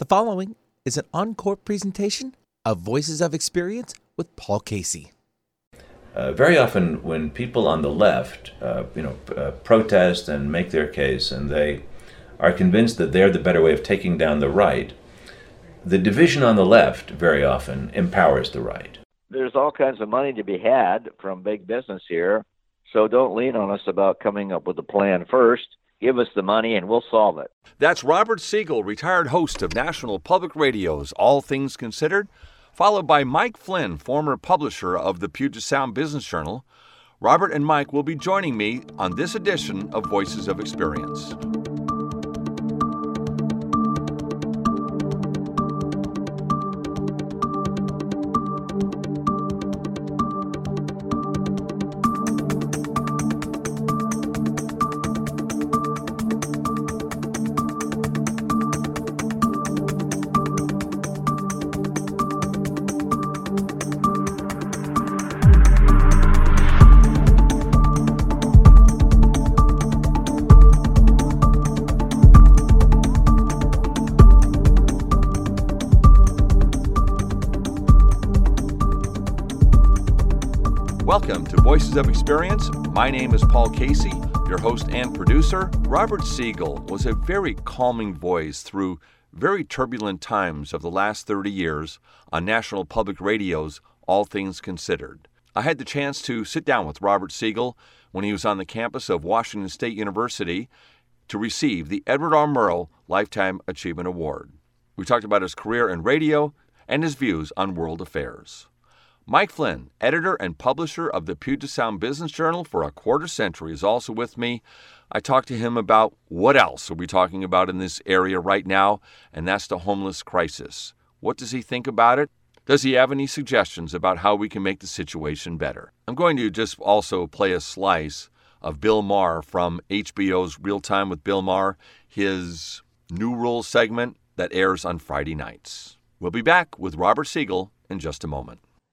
The following is an encore presentation of Voices of Experience with Paul Casey. Uh, very often, when people on the left, uh, you know, uh, protest and make their case, and they are convinced that they're the better way of taking down the right, the division on the left very often empowers the right. There's all kinds of money to be had from big business here, so don't lean on us about coming up with a plan first Give us the money and we'll solve it. That's Robert Siegel, retired host of National Public Radio's All Things Considered, followed by Mike Flynn, former publisher of the Puget Sound Business Journal. Robert and Mike will be joining me on this edition of Voices of Experience. Voices of Experience. My name is Paul Casey, your host and producer. Robert Siegel was a very calming voice through very turbulent times of the last 30 years on National Public Radio's All Things Considered. I had the chance to sit down with Robert Siegel when he was on the campus of Washington State University to receive the Edward R. Murrow Lifetime Achievement Award. We talked about his career in radio and his views on world affairs. Mike Flynn, editor and publisher of the Puget Sound Business Journal for a quarter century, is also with me. I talked to him about what else are we talking about in this area right now, and that's the homeless crisis. What does he think about it? Does he have any suggestions about how we can make the situation better? I'm going to just also play a slice of Bill Maher from HBO's Real Time with Bill Maher, his New Rules segment that airs on Friday nights. We'll be back with Robert Siegel in just a moment.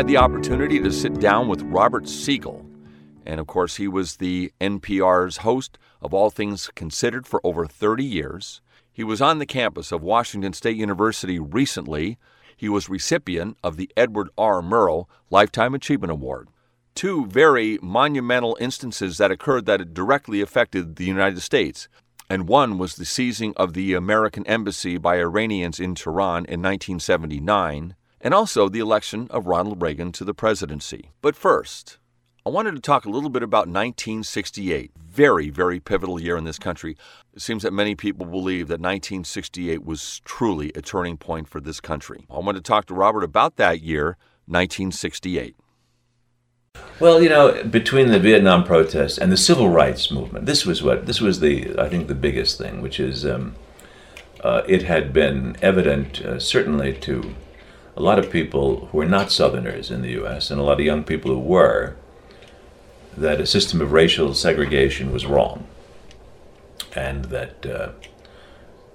Had the opportunity to sit down with Robert Siegel. And of course, he was the NPR's host of All Things Considered for over 30 years. He was on the campus of Washington State University recently. He was recipient of the Edward R. Murrow Lifetime Achievement Award. Two very monumental instances that occurred that directly affected the United States. And one was the seizing of the American embassy by Iranians in Tehran in 1979, and also the election of Ronald Reagan to the presidency. But first, I wanted to talk a little bit about 1968. Very, very pivotal year in this country. It seems that many people believe that 1968 was truly a turning point for this country. I wanted to talk to Robert about that year, 1968. Well, you know, between the Vietnam protests and the civil rights movement, this was what this was the I think the biggest thing, which is um, uh, it had been evident uh, certainly to a lot of people who were not Southerners in the U.S. and a lot of young people who were that a system of racial segregation was wrong, and that uh,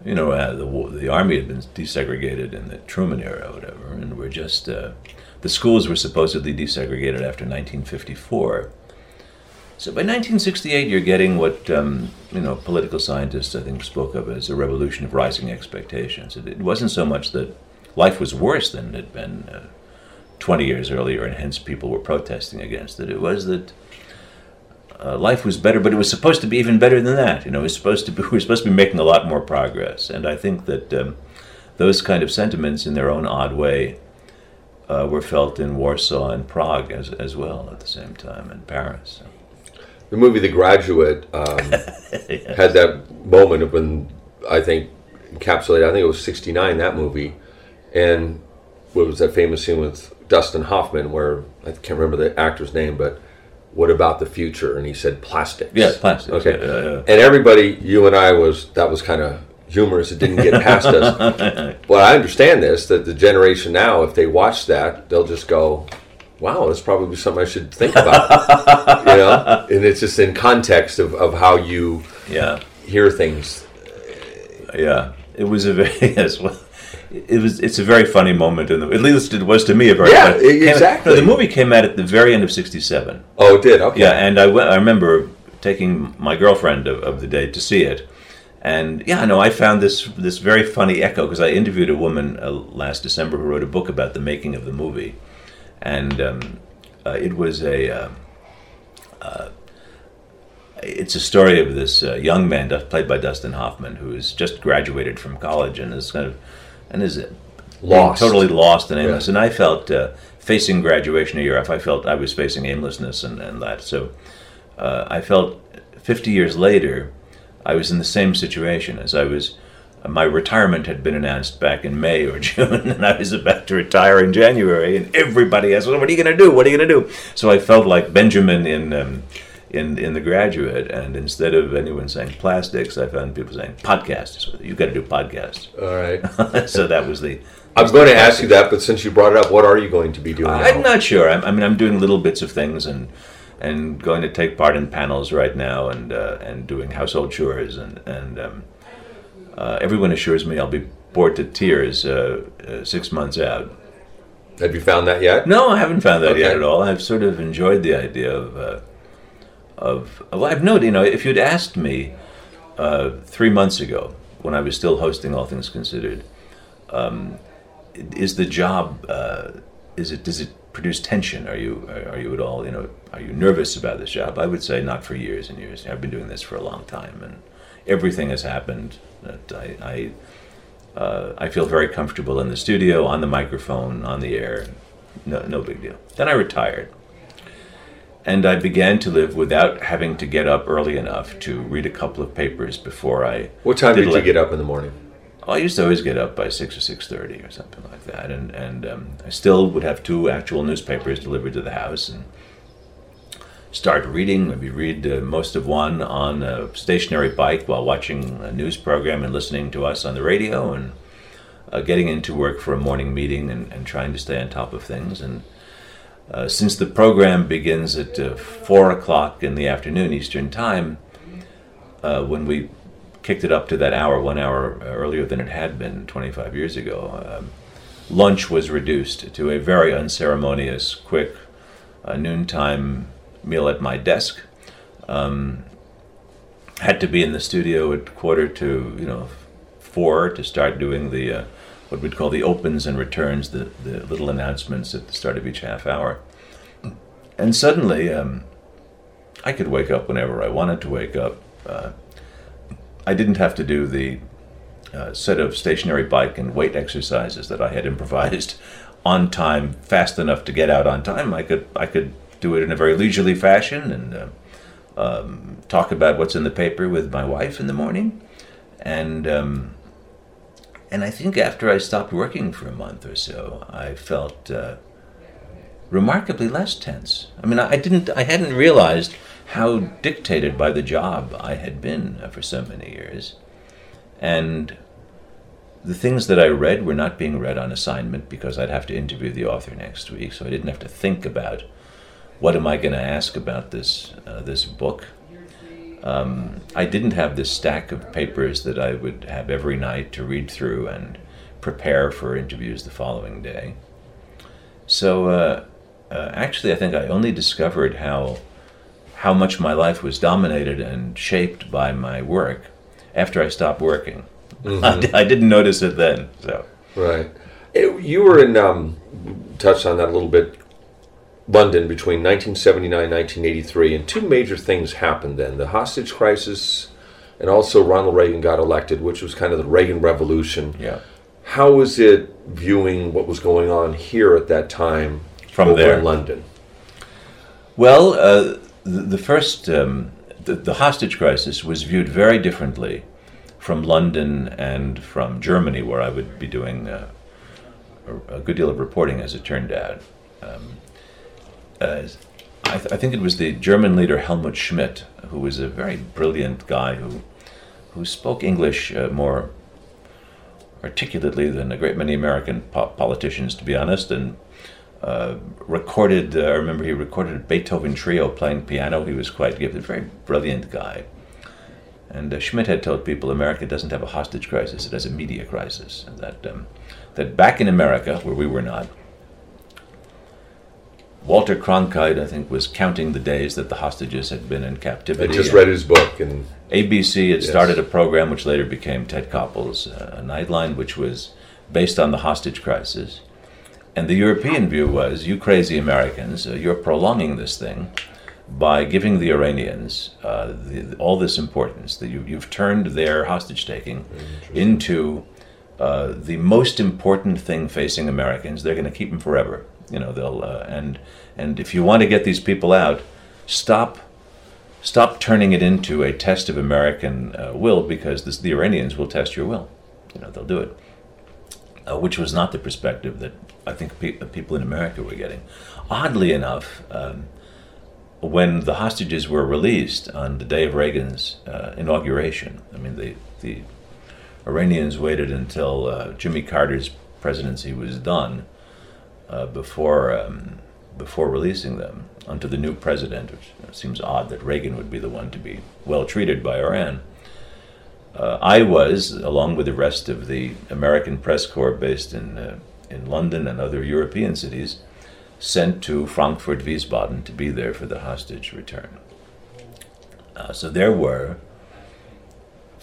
you know uh, the the army had been desegregated in the Truman era, or whatever, and we're just uh, the schools were supposedly desegregated after 1954. So by 1968, you're getting what um, you know political scientists I think spoke of as a revolution of rising expectations. It, it wasn't so much that life was worse than it had been uh, 20 years earlier, and hence people were protesting against it. It was that uh, life was better, but it was supposed to be even better than that. You know, it was supposed to be, we were supposed to be making a lot more progress, and I think that um, those kind of sentiments, in their own odd way, uh, were felt in Warsaw and Prague as as well at the same time, and Paris. the movie The Graduate um, had that moment when I think encapsulated. I think it was '69 that movie, and what was that famous scene with Dustin Hoffman where I can't remember the actor's name, but what about the future? And he said plastics. Yeah, plastics. Okay, Yeah, yeah, yeah. and everybody, you and I was that was kind of humorous. It didn't get past us. But I understand this that the generation now, if they watch that, they'll just go, "Wow, that's probably something I should think about." you know, and it's just in context of, of how you Yeah. hear things. Yeah, it was a very yes. Well, it was. It's a very funny moment, in the, at least it was to me a very. Yeah, funny- exactly. no, the movie came out at the very end of '67. Oh, it did okay. Yeah, and I, went, I remember taking my girlfriend of, of the day to see it, and yeah, no, I found this this very funny echo because I interviewed a woman uh, last December who wrote a book about the making of the movie, and um, uh, it was a. Uh, uh, it's a story of this uh, young man played by Dustin Hoffman who has just graduated from college and is kind of and is Lost. totally lost and aimless. Yeah. And I felt uh, facing graduation a year off, I felt I was facing aimlessness and, and that. So uh, I felt 50 years later, I was in the same situation as I was. uh, My retirement had been announced back in May or June, and I was about to retire in January. And everybody asked, "Well, what are you going to do? What are you going to do?" So I felt like Benjamin in um, in in The Graduate, and instead of anyone saying plastics, I found people saying podcasts. You've got to do podcasts. All right. so that was the. I'm going to ask you that, but since you brought it up, what are you going to be doing? I'm not sure. I'm, I mean, I'm doing little bits of things and and going to take part in panels right now and uh, and doing household chores and and um, uh, everyone assures me I'll be bored to tears uh, uh, six months out. Have you found that yet? No, I haven't found that yet at all. I've sort of enjoyed the idea of of well, I've noted. You know, if you'd asked me uh, three months ago when I was still hosting All Things Considered, um, is the job uh, is it does it produce tension? Are you are you at all you know are you nervous about this job? I would say not for years and years. I've been doing this for a long time, and everything has happened that I. I uh, I feel very comfortable in the studio, on the microphone, on the air. No, no big deal. Then I retired. And I began to live without having to get up early enough to read a couple of papers before I. What time did you get up in the morning? Oh, I used to always get up by six or six thirty or something like that, and and um, I still would have two actual newspapers delivered to the house and start reading. Maybe read uh, most of one on a stationary bike while watching a news program and listening to us on the radio, and uh, getting into work for a morning meeting and, and trying to stay on top of things. And uh, since the program begins at uh, four o'clock in the afternoon Eastern time, uh, when we kicked it up to that hour, one hour earlier than it had been 25 years ago. Um, lunch was reduced to a very unceremonious, quick uh, noontime meal at my desk. Um, had to be in the studio at quarter to you know four to start doing the uh, what we'd call the opens and returns, the, the little announcements at the start of each half hour. And suddenly, um, I could wake up whenever I wanted to wake up. Uh, I didn't have to do the uh, set of stationary bike and weight exercises that I had improvised on time, fast enough to get out on time. I could I could do it in a very leisurely fashion and uh, um, talk about what's in the paper with my wife in the morning, and um, and I think after I stopped working for a month or so, I felt. Uh, remarkably less tense. I mean, I didn't, I hadn't realized how dictated by the job I had been for so many years, and the things that I read were not being read on assignment because I'd have to interview the author next week, so I didn't have to think about what am I going to ask about this uh, this book. Um, I didn't have this stack of papers that I would have every night to read through and prepare for interviews the following day. So uh, uh, actually, I think I only discovered how how much my life was dominated and shaped by my work after I stopped working. I, I didn't notice it then. So Right. It- you were in, um, touched on that a little bit, London between 1979 and 1983, and two major things happened then the hostage crisis, and also Ronald Reagan got elected, which was kind of the Reagan Revolution. yeah, How was it viewing what was going on here at that time From there. in London? well, uh, the, the first, um, the, the hostage crisis was viewed very differently from London and from Germany, where I would be doing uh, a, a, good deal of reporting, as it turned out. Um, I, th- I, think it was the German leader Helmut Schmidt, who was a very brilliant guy who who spoke English uh, more articulately than a great many American po- politicians, to be honest, and uh, recorded. Uh, I remember he recorded a Beethoven trio playing piano. He was quite gifted, very brilliant guy. And uh, Schmidt had told people America doesn't have a hostage crisis; it has a media crisis. And that um, that back in America, where we were not, Walter Cronkite, I think, was counting the days that the hostages had been in captivity. I just read his book, and ABC had yes. started a program which later became Ted Koppel's uh, Nightline, which was based on the hostage crisis. And the European view was, you crazy Americans, uh, you're prolonging this thing by giving the Iranians uh, the, all this importance. That you, have turned their hostage taking into uh, the most important thing facing Americans. They're going to keep them forever. You know, they'll uh, and and if you want to get these people out, stop stop turning it into a test of American uh, will because this, the Iranians will test your will. You know, they'll do it. Uh, which was not the perspective that I think pe- people in America were getting. Oddly enough, um, when the hostages were released on the day of Reagan's uh, inauguration, I mean, the, the Iranians waited until uh, Jimmy Carter's presidency was done uh, before um, before releasing them unto the new president, which seems odd that Reagan would be the one to be well treated by Iran. Uh, I was, along with the rest of the American press corps based in uh, in London and other European cities, sent to Frankfurt Wiesbaden to be there for the hostage return. Uh, so there were,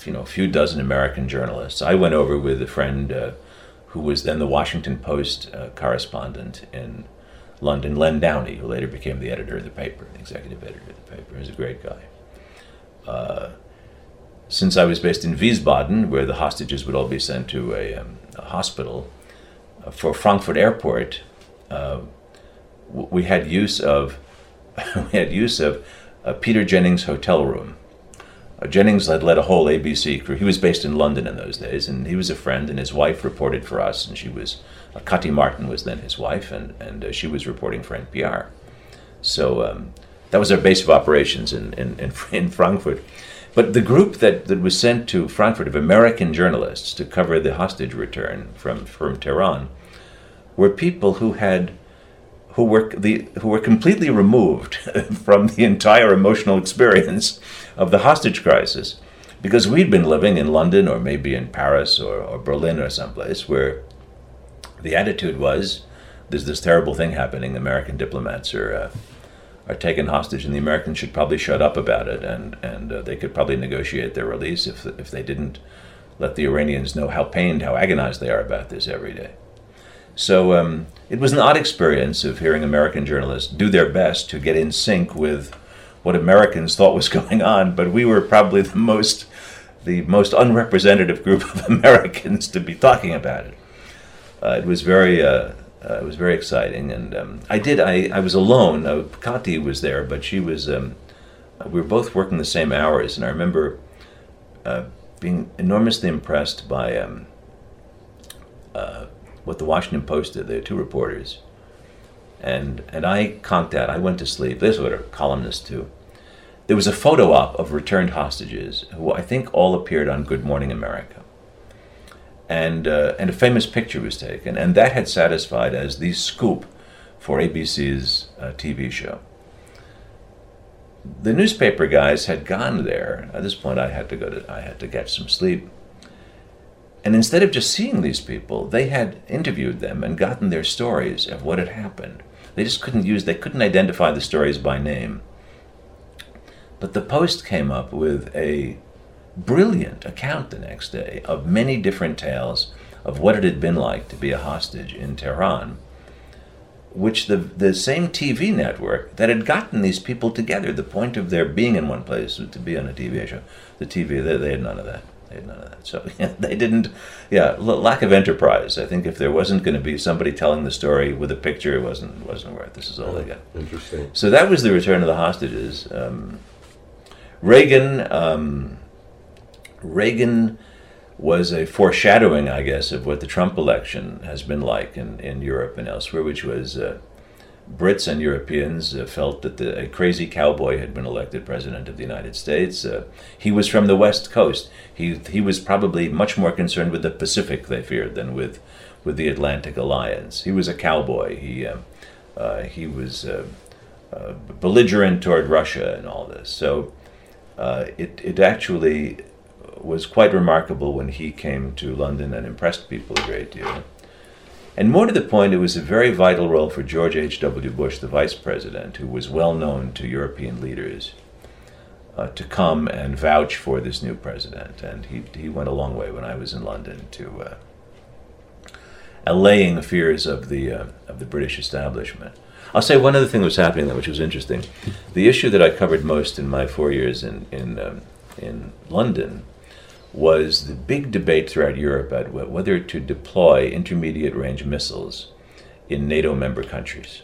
you know, a few dozen American journalists. I went over with a friend uh, who was then the Washington Post uh, correspondent in London, Len Downie, who later became the editor of the paper, the executive editor of the paper. He was a great guy. Uh, since I was based in Wiesbaden, where the hostages would all be sent to a, um, a hospital, uh, for Frankfurt Airport, uh, we had use of we had use of Peter Jennings' hotel room. Uh, Jennings had led a whole ABC crew. He was based in London in those days, and he was a friend. And his wife reported for us, and she was uh, Marton was then his wife, and and uh, she was reporting for NPR. So um, that was our base of operations in in, in, in Frankfurt. But the group that, that was sent to Frankfurt of American journalists to cover the hostage return from, from Tehran were people who had who were the who were completely removed from the entire emotional experience of the hostage crisis because we'd been living in London or maybe in Paris or, or Berlin or someplace where the attitude was there's this terrible thing happening American diplomats are uh, are taken hostage, and the Americans should probably shut up about it, and and uh, they could probably negotiate their release if if they didn't let the Iranians know how pained, how agonized they are about this every day. So um, it was an odd experience of hearing American journalists do their best to get in sync with what Americans thought was going on, but we were probably the most the most unrepresentative group of Americans to be talking about it. Uh, it was very uh, uh, it was very exciting, and um, I did. I, I was alone. Uh, Kati was there, but she was. Um, we were both working the same hours, and I remember uh, being enormously impressed by um, uh, what the Washington Post did. There were two reporters, and and I conked out. I went to sleep. This was a columnist too. There was a photo op of returned hostages who I think all appeared on Good Morning America and uh, and a famous picture was taken, and that had satisfied as the scoop for ABC's uh, TV show. The newspaper guys had gone there. At this point, I had to go to I had to get some sleep. And instead of just seeing these people, they had interviewed them and gotten their stories of what had happened. They just couldn't use they couldn't identify the stories by name. But the Post came up with a brilliant account the next day of many different tales of what it had been like to be a hostage in Tehran, which the, the same TV network that had gotten these people together, the point of their being in one place to be on a TV show, the TV, they, they had none of that. They had none of that. So they didn't. Yeah, l- lack of enterprise. I think if there wasn't going to be somebody telling the story with a picture, it wasn't wasn't worth. This is all they got. Interesting. So that was the return of the hostages. Um, Reagan. Um, Reagan was a foreshadowing, I guess, of what the Trump election has been like in, in Europe and elsewhere, which was uh, Brits and Europeans uh, felt that the, a crazy cowboy had been elected president of the United States. Uh, he was from the West Coast. He, he was probably much more concerned with the Pacific, they feared, than with, with the Atlantic Alliance. He was a cowboy. He, uh, uh, he was uh, uh, belligerent toward Russia and all this. So it, it actually was quite remarkable when he came to London and impressed people a great deal. And more to the point, it was a very vital role for George H.W. Bush, the vice president, who was well known to European leaders, uh, to come and vouch for this new president. And he, he went a long way when I was in London to uh, allaying fears of the, uh, of the British establishment. I'll say one other thing that was happening there, which was interesting. The issue that I covered most in my four years in, in, um, in London was the big debate throughout Europe about whether to deploy intermediate range missiles in NATO member countries.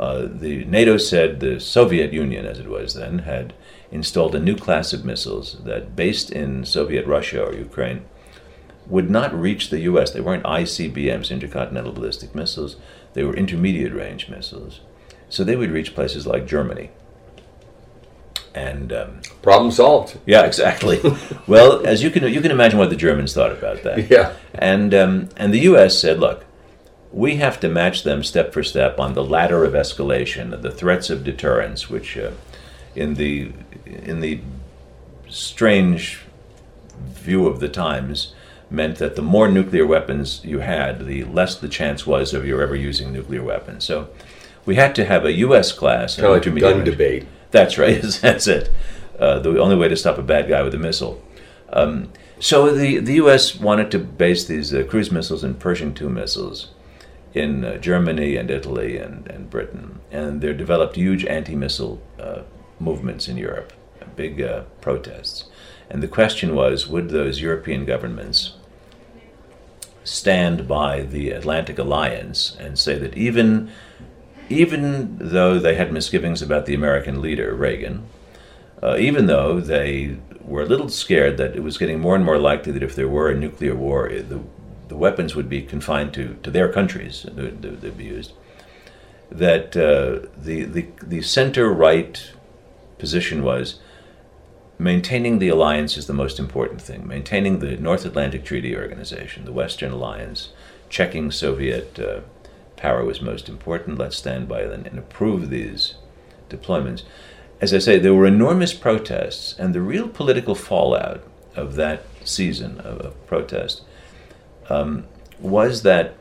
Uh, the NATO said the Soviet Union, as it was then, had installed a new class of missiles that, based in Soviet Russia or Ukraine, would not reach the U.S. They weren't ICBMs, intercontinental ballistic missiles. They were intermediate range missiles. So they would reach places like Germany and um, problem solved. Yeah, exactly. well, as you can you can imagine what the Germans thought about that. Yeah, and um, and the U.S. said, look, we have to match them step for step on the ladder of escalation, the threats of deterrence, which uh, in the in the strange view of the times meant that the more nuclear weapons you had, the less the chance was of your ever using nuclear weapons. So we had to have a U.S. class. Kind of like a gun debate. That's right. That's it. Uh, the only way to stop a bad guy with a missile. Um, so the the U.S. wanted to base these uh, cruise missiles and Pershing II missiles in uh, Germany and Italy and, and Britain, and there developed huge anti-missile uh, movements in Europe, big uh, protests. And the question was, would those European governments stand by the Atlantic Alliance and say that even even though they had misgivings about the American leader, Reagan, uh, even though they were a little scared that it was getting more and more likely that if there were a nuclear war, the, the weapons would be confined to, to their countries, they'd, they'd be used, that uh, the, the, the center right position was maintaining the alliance is the most important thing, maintaining the North Atlantic Treaty Organization, the Western Alliance, checking Soviet. Uh, power was most important. Let's stand by and, approve these deployments. As I say, there were enormous protests, and the real political fallout of that season of, of protest um, was that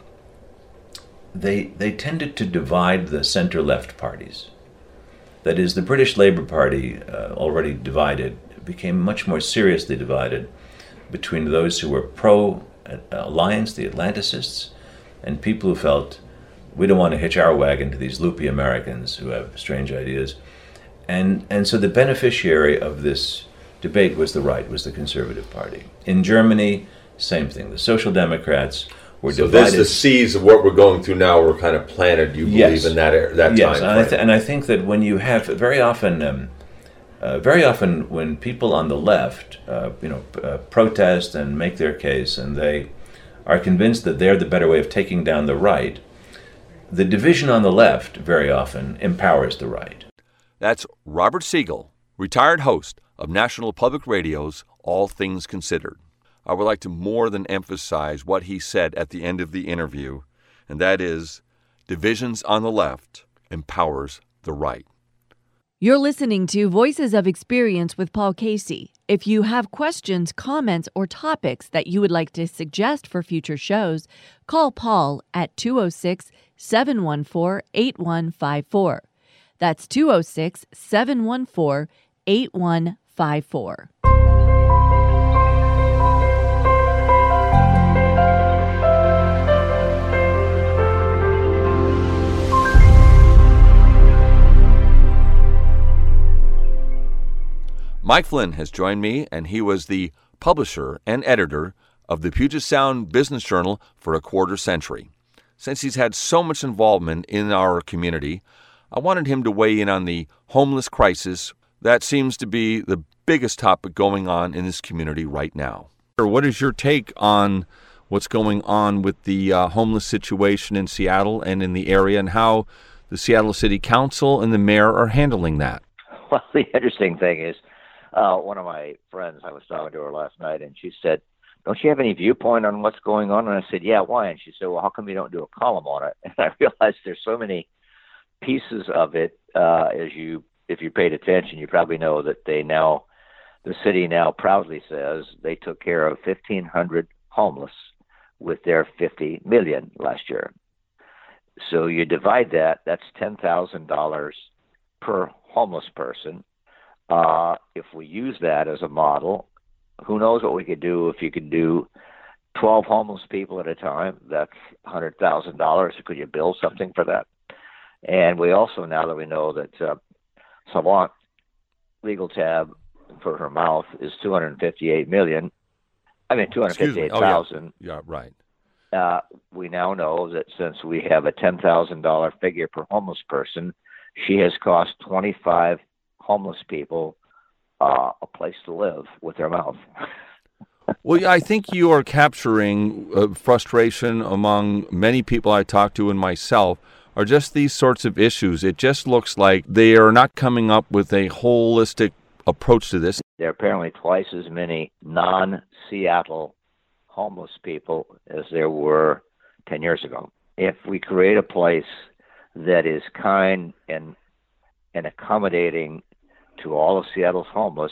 they they tended to divide the center left parties. That is, the British Labour Party, uh, already divided, became much more seriously divided between those who were pro alliance, the Atlanticists, and people who felt we don't want to hitch our wagon to these loopy Americans who have strange ideas. And, and so the beneficiary of this debate was the right, was the Conservative Party. In Germany, same thing. The Social Democrats were so divided. So this, the seeds of what we're going through now were kind of planted, you believe, yes. in that, that yes. time. And I, th- and I think that when you have, very often, um, uh, very often when people on the left, uh, you know, uh, protest and make their case, and they are convinced that they're the better way of taking down the right, the division on the left very often empowers the right. That's Robert Siegel, retired host of National Public Radio's All Things Considered. I would like to more than emphasize what he said at the end of the interview, and that is divisions on the left empowers the right. You're listening to Voices of Experience with Paul Casey. If you have questions, comments, or topics that you would like to suggest for future shows, call Paul at 206 714 8154. That's 206 714 8154. Mike Flynn has joined me, and he was the publisher and editor of the Puget Sound Business Journal for a quarter century. Since he's had so much involvement in our community, I wanted him to weigh in on the homeless crisis that seems to be the biggest topic going on in this community right now. What is your take on what's going on with the uh, homeless situation in Seattle and in the area, and how the Seattle City Council and the mayor are handling that? Well, the interesting thing is, uh, one of my friends, I was talking to her last night, and she said, don't you have any viewpoint on what's going on? And I said, yeah, why? And she said, well, how come you don't do a column on it? And I realized there's so many pieces of it. Uh, as you, if you paid attention, you probably know that they now, the city now proudly says they took care of 1,500 homeless with their 50 million last year. So you divide that, that's $10,000 per homeless person. Uh, if we use that as a model, who knows what we could do if you could do 12 homeless people at a time? That's $100,000. Could you build something for that? And we also, now that we know that uh, Sawant legal tab for her mouth is 258 million, I mean 258,000. Oh, yeah. yeah, right. Uh, we now know that since we have a $10,000 figure per homeless person, she has cost 25 homeless people uh, a place to live with their mouth. well, I think you are capturing uh, frustration among many people I talk to and myself are just these sorts of issues. It just looks like they are not coming up with a holistic approach to this. There are apparently twice as many non Seattle homeless people as there were 10 years ago. If we create a place that is kind and and accommodating to all of Seattle's homeless,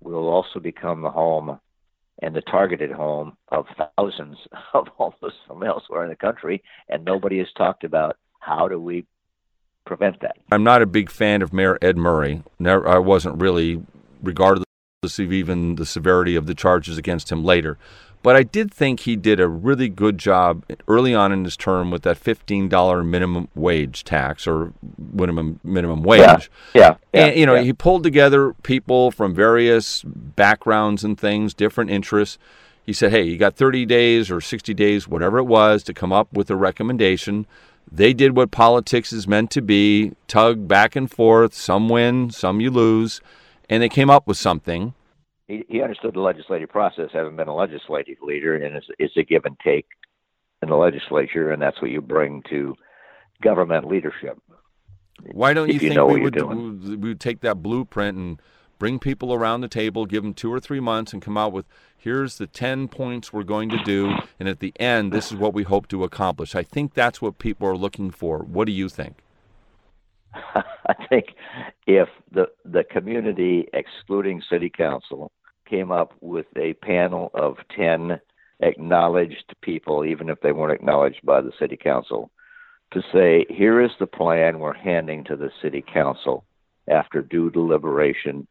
will also become the home and the targeted home of thousands of homeless from elsewhere in the country, and nobody has talked about how do we prevent that. I'm not a big fan of Mayor Ed Murray. Never, I wasn't really, regardless of even the severity of the charges against him later. But I did think he did a really good job early on in his term with that $15 minimum wage tax or minimum minimum wage. Yeah, yeah. and, you know, yeah. he pulled together people from various backgrounds and things, different interests. He said, "Hey, you got 30 days or 60 days, whatever it was, to come up with a recommendation." They did what politics is meant to be: tug back and forth. Some win, some you lose, and they came up with something he, he understood the legislative process, having been a legislative leader, and it's, it's a give and take in the legislature, and that's what you bring to government leadership. Why don't you, you think we would we would take that blueprint and bring people around the table, give them two or three months, and come out with here's the ten points we're going to do, and at the end, this is what we hope to accomplish. I think that's what people are looking for. What do you think? I think if the the community, excluding city council, came up with a panel of ten acknowledged people, even if they weren't acknowledged by the city council, to say, here is the plan we're handing to the city council after due deliberation,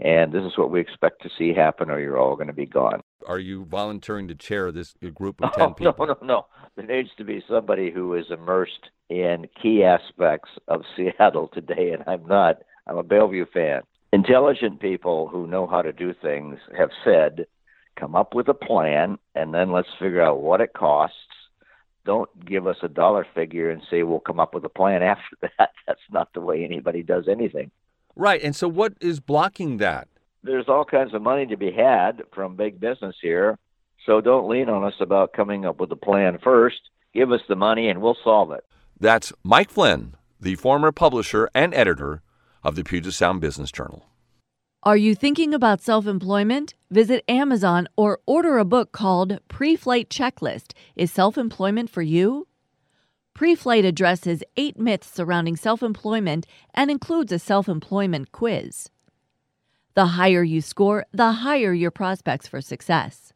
and this is what we expect to see happen, or you're all going to be gone. Are you volunteering to chair this group of 10 people? No, no, no. There needs to be somebody who is immersed in key aspects of Seattle today, and I'm not. I'm a Bellevue fan. Intelligent people who know how to do things have said, come up with a plan, and then let's figure out what it costs. Don't give us a dollar figure and say we'll come up with a plan after that. That's not the way anybody does anything. Right. And so, what is blocking that? There's all kinds of money to be had from big business here. So don't lean on us about coming up with a plan first. Give us the money and we'll solve it. That's Mike Flynn, the former publisher and editor of the Puget Sound Business Journal. Are you thinking about self employment? Visit Amazon or order a book called Pre Flight Checklist Is Self Employment for You? Pre Flight addresses eight myths surrounding self employment and includes a self employment quiz. The higher you score, the higher your prospects for success.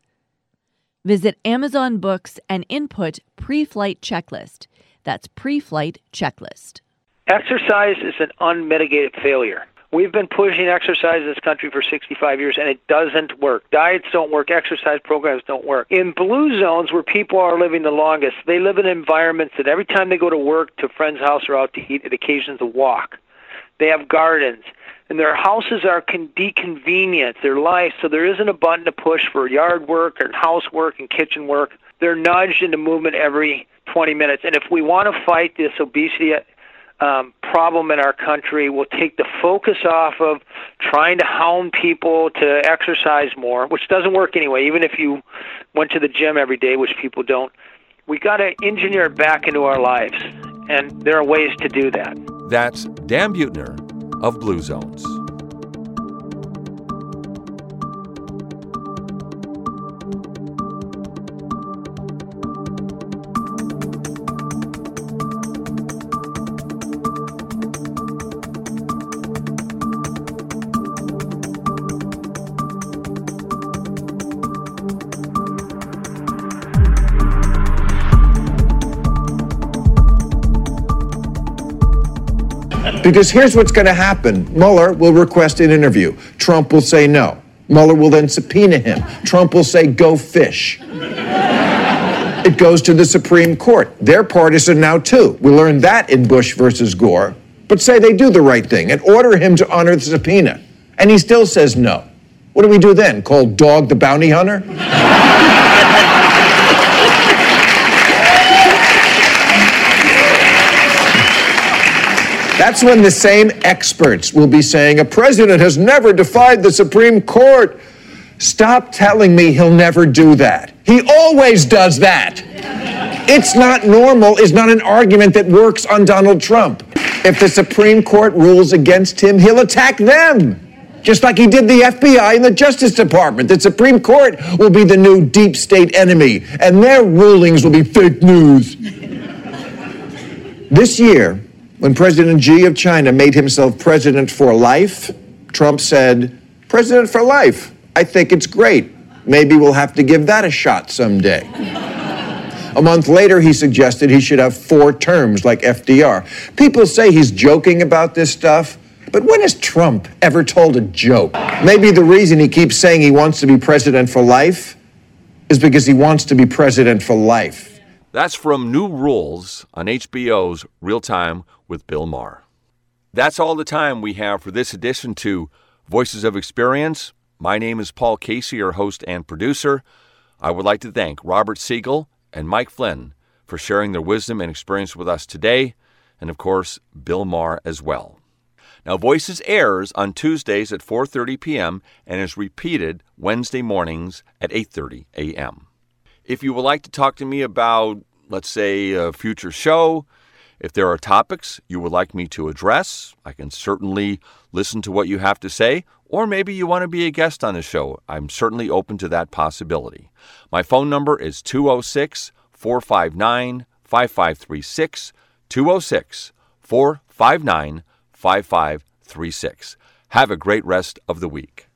Visit Amazon Books and input Pre Flight Checklist. That's Pre Flight Checklist. Exercise is an unmitigated failure. We've been pushing exercise in this country for 65 years and it doesn't work. Diets don't work, exercise programs don't work. In blue zones where people are living the longest, they live in environments that every time they go to work, to friend's house, or out to eat, it occasions a walk. They have gardens and their houses are con- deconvenient, their life, so there isn't a button to push for yard work and housework and kitchen work. They're nudged into movement every 20 minutes. And if we want to fight this obesity um, problem in our country, we'll take the focus off of trying to hound people to exercise more, which doesn't work anyway, even if you went to the gym every day, which people don't. We got to engineer it back into our lives, and there are ways to do that. That's Dan Buettner of Blue Zones. Because here's what's going to happen Mueller will request an interview, Trump will say no. Mueller will then subpoena him. Trump will say, go fish. it goes to the Supreme Court. They're partisan now, too. We learned that in Bush versus Gore. But say they do the right thing and order him to honor the subpoena. And he still says no. What do we do then? Call Dog the bounty hunter? That's when the same experts will be saying a president has never defied the Supreme Court. Stop telling me he'll never do that. He always does that. It's not normal is not an argument that works on Donald Trump. If the Supreme Court rules against him, he'll attack them. Just like he did the FBI and the Justice Department. The Supreme Court will be the new deep state enemy, and their rulings will be fake news. This year, when President Xi of China made himself president for life, Trump said, President for life. I think it's great. Maybe we'll have to give that a shot someday. a month later, he suggested he should have four terms like FDR. People say he's joking about this stuff, but when has Trump ever told a joke? Maybe the reason he keeps saying he wants to be president for life is because he wants to be president for life. That's from New Rules on HBO's Real Time with Bill Maher. That's all the time we have for this edition to Voices of Experience. My name is Paul Casey, your host and producer. I would like to thank Robert Siegel and Mike Flynn for sharing their wisdom and experience with us today, and of course, Bill Maher as well. Now, Voices airs on Tuesdays at 4:30 p.m. and is repeated Wednesday mornings at 8:30 a.m. If you would like to talk to me about, let's say, a future show, if there are topics you would like me to address, I can certainly listen to what you have to say, or maybe you want to be a guest on the show. I'm certainly open to that possibility. My phone number is 206 459 5536. 206 459 5536. Have a great rest of the week.